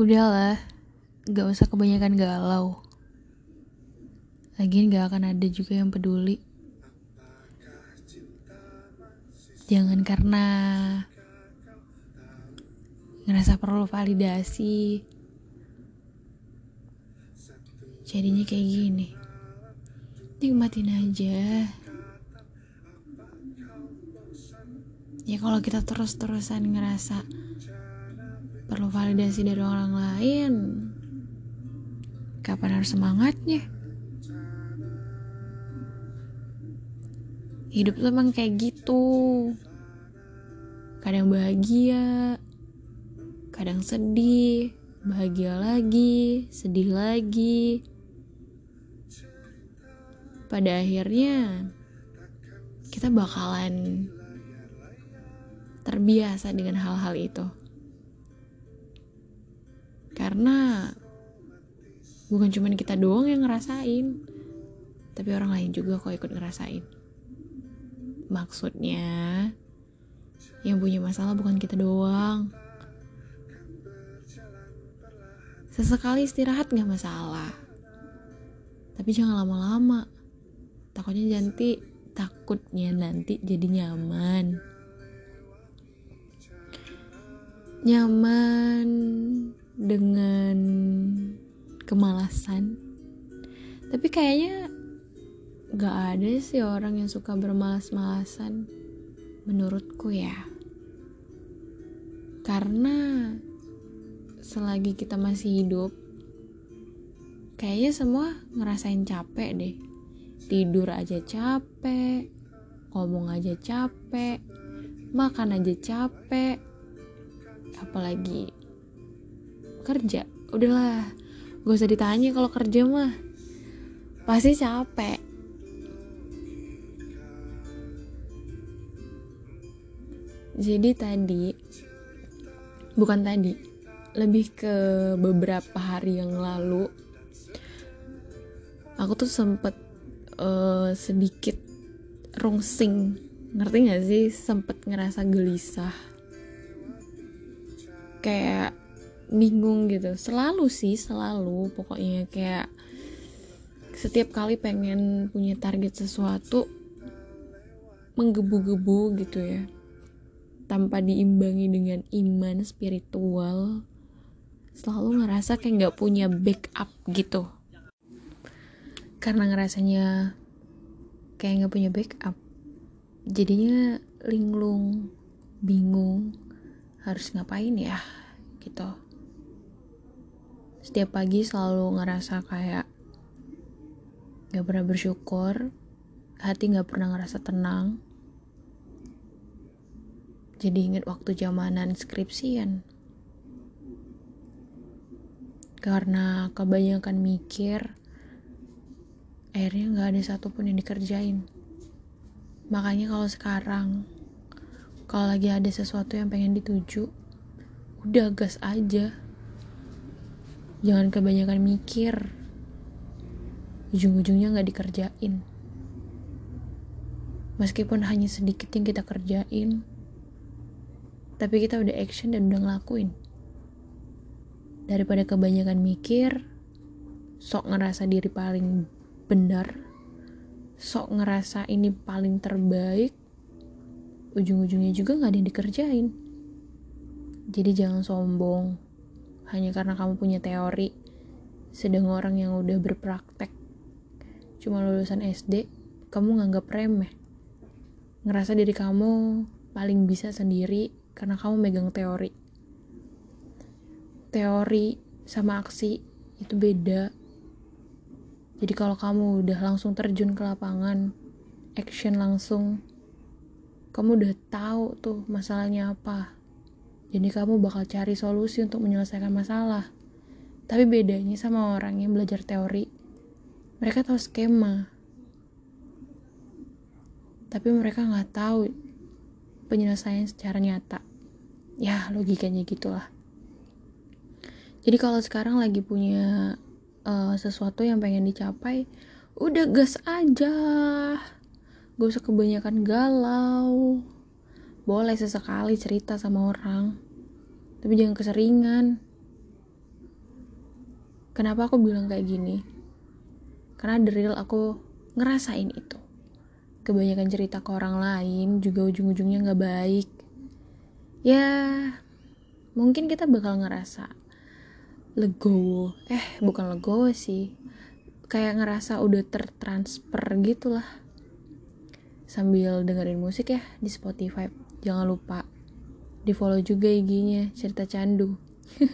Udahlah, gak usah kebanyakan galau. Lagian gak akan ada juga yang peduli. Jangan karena ngerasa perlu validasi. Jadinya kayak gini. Nikmatin aja. Ya kalau kita terus-terusan ngerasa perlu validasi dari orang lain, kapan harus semangatnya? Hidup tuh emang kayak gitu. Kadang bahagia, kadang sedih, bahagia lagi, sedih lagi. Pada akhirnya kita bakalan terbiasa dengan hal-hal itu. Karena bukan cuma kita doang yang ngerasain, tapi orang lain juga kok ikut ngerasain. Maksudnya, yang punya masalah bukan kita doang. Sesekali istirahat gak masalah. Tapi jangan lama-lama. Takutnya nanti takutnya nanti jadi nyaman. Nyaman dengan kemalasan. Tapi kayaknya gak ada sih orang yang suka bermalas-malasan menurutku ya karena selagi kita masih hidup kayaknya semua ngerasain capek deh tidur aja capek ngomong aja capek makan aja capek apalagi kerja. Udahlah gak usah ditanya kalau kerja mah. Pasti capek. Jadi tadi bukan tadi lebih ke beberapa hari yang lalu aku tuh sempet uh, sedikit rungsing ngerti gak sih? Sempet ngerasa gelisah. Kayak bingung gitu. Selalu sih selalu. Pokoknya kayak setiap kali pengen punya target sesuatu menggebu-gebu gitu ya. Tanpa diimbangi dengan iman spiritual selalu ngerasa kayak nggak punya backup gitu. Karena ngerasanya kayak nggak punya backup jadinya linglung bingung harus ngapain ya gitu setiap pagi selalu ngerasa kayak gak pernah bersyukur hati gak pernah ngerasa tenang. Jadi inget waktu zamanan skripsian. Karena kebanyakan mikir akhirnya nggak ada satupun yang dikerjain. Makanya kalau sekarang kalau lagi ada sesuatu yang pengen dituju udah gas aja jangan kebanyakan mikir. Ujung-ujungnya nggak dikerjain. Meskipun hanya sedikit yang kita kerjain tapi kita udah action dan udah ngelakuin. Daripada kebanyakan mikir sok ngerasa diri paling benar sok ngerasa ini paling terbaik ujung-ujungnya juga gak ada yang dikerjain. Jadi jangan sombong hanya karena kamu punya teori sedang orang yang udah berpraktek cuma lulusan SD kamu nganggap remeh ngerasa diri kamu paling bisa sendiri karena kamu megang teori. Teori sama aksi itu beda. Jadi kalau kamu udah langsung terjun ke lapangan, action langsung, kamu udah tahu tuh masalahnya apa. Jadi kamu bakal cari solusi untuk menyelesaikan masalah. Tapi bedanya sama orang yang belajar teori, mereka tahu skema. Tapi mereka nggak tahu penyelesaian secara nyata. Ya logikanya gitulah. Jadi kalau sekarang lagi punya uh, sesuatu yang pengen dicapai udah gas aja. Gak usah kebanyakan galau boleh sesekali cerita sama orang tapi jangan keseringan. Kenapa aku bilang kayak gini? Karena the real aku ngerasain itu. Kebanyakan cerita ke orang lain juga ujung-ujungnya nggak baik. Ya mungkin kita bakal ngerasa legowo eh bukan legowo sih. Kayak ngerasa udah tertransfer gitu lah sambil dengerin musik ya di Spotify jangan lupa di follow juga IG-nya cerita candu.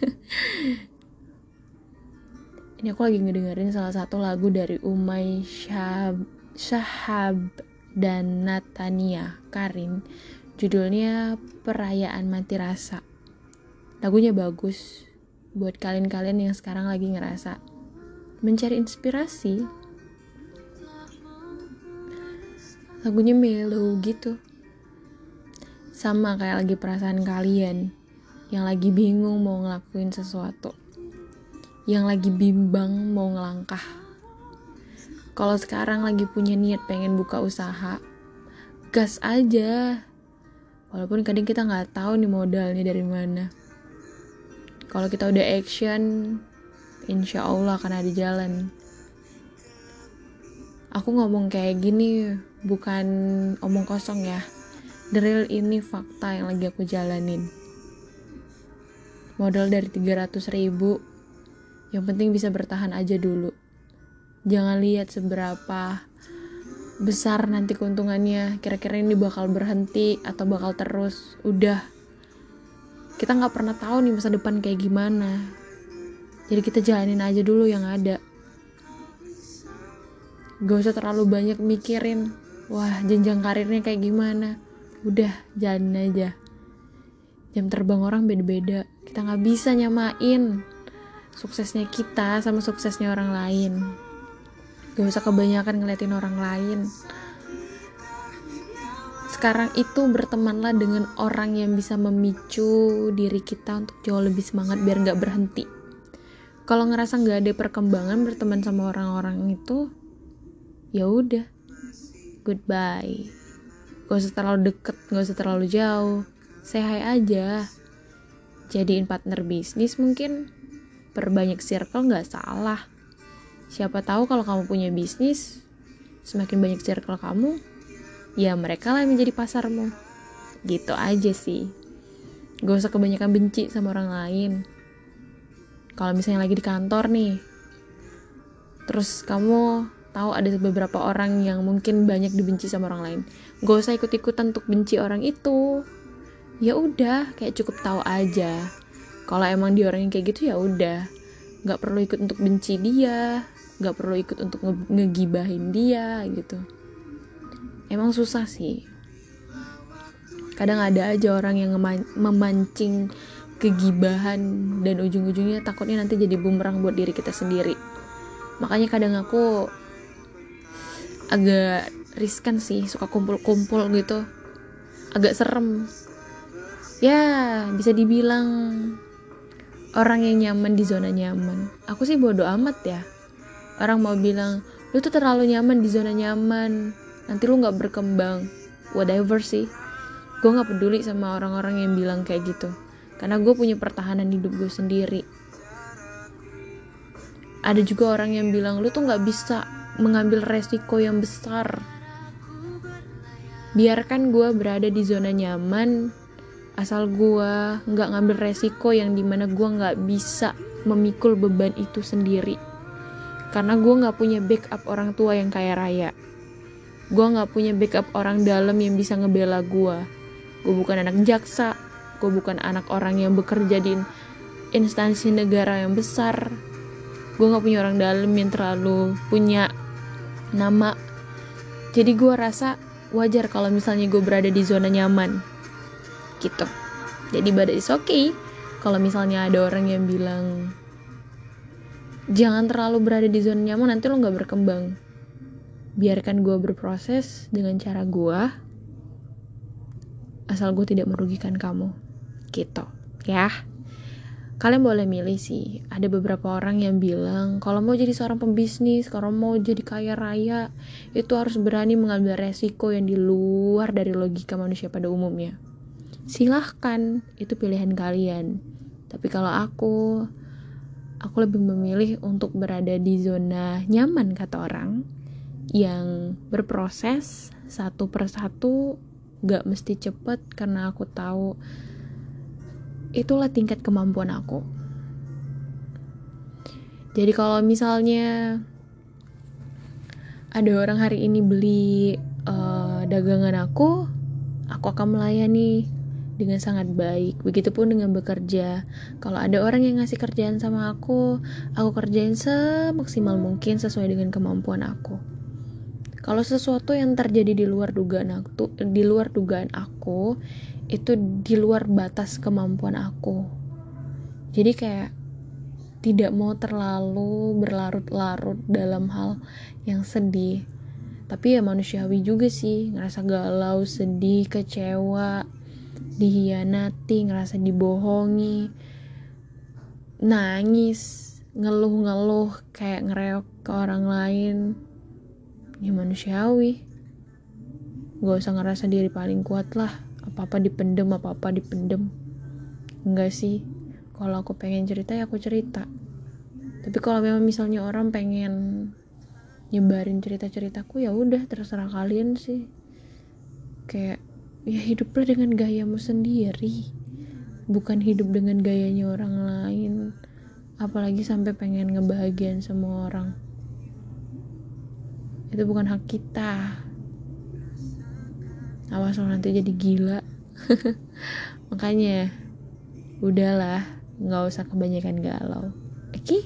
Ini aku lagi ngedengerin salah satu lagu dari Umay Shahab, Shahab dan Natania Karin. Judulnya Perayaan Mati Rasa. Lagunya bagus buat kalian-kalian yang sekarang lagi ngerasa mencari inspirasi. Lagunya mellow gitu sama kayak lagi perasaan kalian yang lagi bingung mau ngelakuin sesuatu yang lagi bimbang mau ngelangkah. Kalau sekarang lagi punya niat pengen buka usaha, gas aja. Walaupun kadang kita nggak tahu nih modalnya dari mana. Kalau kita udah action, insya Allah akan ada jalan. Aku ngomong kayak gini bukan omong kosong ya. The ini fakta yang lagi aku jalanin. Modal dari 300 ribu yang penting bisa bertahan aja dulu. Jangan lihat seberapa besar nanti keuntungannya. Kira-kira ini bakal berhenti atau bakal terus. Udah. Kita nggak pernah tahu nih masa depan kayak gimana. Jadi kita jalanin aja dulu yang ada. Gak usah terlalu banyak mikirin. Wah, jenjang karirnya kayak gimana. Udah, jalanin aja. Jam terbang orang beda-beda. Kita nggak bisa nyamain suksesnya kita sama suksesnya orang lain. Gak usah kebanyakan ngeliatin orang lain. Sekarang itu bertemanlah dengan orang yang bisa memicu diri kita untuk jauh lebih semangat biar gak berhenti. Kalau ngerasa gak ada perkembangan berteman sama orang-orang itu ya udah. Goodbye gak usah terlalu deket gak usah terlalu jauh hi aja jadiin partner bisnis mungkin perbanyak circle nggak salah. Siapa tahu kalau kamu punya bisnis, semakin banyak circle kamu, ya mereka lah yang menjadi pasarmu. Gitu aja sih. Gak usah kebanyakan benci sama orang lain. Kalau misalnya lagi di kantor nih, terus kamu tahu ada beberapa orang yang mungkin banyak dibenci sama orang lain. Gak usah ikut-ikutan untuk benci orang itu. Ya udah, kayak cukup tahu aja. Kalau emang dia orang yang kayak gitu ya udah. Nggak perlu ikut untuk benci dia. Nggak perlu ikut untuk nge ngegibahin dia gitu. Emang susah sih. Kadang ada aja orang yang memancing kegibahan dan ujung-ujungnya takutnya nanti jadi bumerang buat diri kita sendiri. Makanya kadang aku agak riskan sih suka kumpul-kumpul gitu. Agak serem. Ya bisa dibilang orang yang nyaman di zona nyaman. Aku sih bodoh amat ya. Orang mau bilang lu tuh terlalu nyaman di zona nyaman. Nanti lu nggak berkembang. Whatever sih. Gue nggak peduli sama orang-orang yang bilang kayak gitu. Karena gue punya pertahanan hidup gue sendiri. Ada juga orang yang bilang lu tuh nggak bisa mengambil resiko yang besar. Biarkan gue berada di zona nyaman asal gue nggak ngambil resiko yang di mana gue nggak bisa memikul beban itu sendiri. Karena gue nggak punya backup orang tua yang kaya raya. Gue nggak punya backup orang dalam yang bisa ngebela gue gue bukan anak jaksa gue bukan anak orang yang bekerja di instansi negara yang besar. Gue nggak punya orang dalam yang terlalu punya nama. Jadi gue rasa wajar kalau misalnya gue berada di zona nyaman. Gitu. Jadi pada is okay kalau misalnya ada orang yang bilang jangan terlalu berada di zona nyaman nanti lo nggak berkembang. Biarkan gue berproses dengan cara gue asal gue tidak merugikan kamu. Gitu. Ya kalian boleh milih sih. Ada beberapa orang yang bilang kalau mau jadi seorang pembisnis kalau mau jadi kaya raya itu harus berani mengambil resiko yang di luar dari logika manusia pada umumnya. Silahkan itu pilihan kalian. Tapi kalau aku aku lebih memilih untuk berada di zona nyaman kata orang yang berproses satu persatu gak mesti cepet karena aku tahu itulah tingkat kemampuan aku jadi kalau misalnya ada orang hari ini beli uh, dagangan aku aku akan melayani dengan sangat baik. Begitupun dengan bekerja. Kalau ada orang yang ngasih kerjaan sama aku, aku kerjain semaksimal mungkin sesuai dengan kemampuan aku. Kalau sesuatu yang terjadi di luar dugaan aku, di luar dugaan aku, itu di luar batas kemampuan aku. Jadi kayak tidak mau terlalu berlarut-larut dalam hal yang sedih. Tapi ya manusiawi juga sih, ngerasa galau, sedih, kecewa, dihianati, ngerasa dibohongi, nangis, ngeluh-ngeluh kayak ngereok ke orang lain. Ya manusiawi. Gak usah ngerasa diri paling kuat lah. Apa-apa dipendem, apa-apa dipendem. Enggak sih. Kalau aku pengen cerita ya aku cerita. Tapi kalau memang misalnya orang pengen nyebarin cerita-ceritaku ya udah terserah kalian sih. Kayak ya hiduplah dengan gayamu sendiri bukan hidup dengan gayanya orang lain apalagi sampai pengen ngebahagiain semua orang itu bukan hak kita. Awas lo nanti jadi gila. Makanya udahlah. Nggak usah kebanyakan galau. Oke? okay?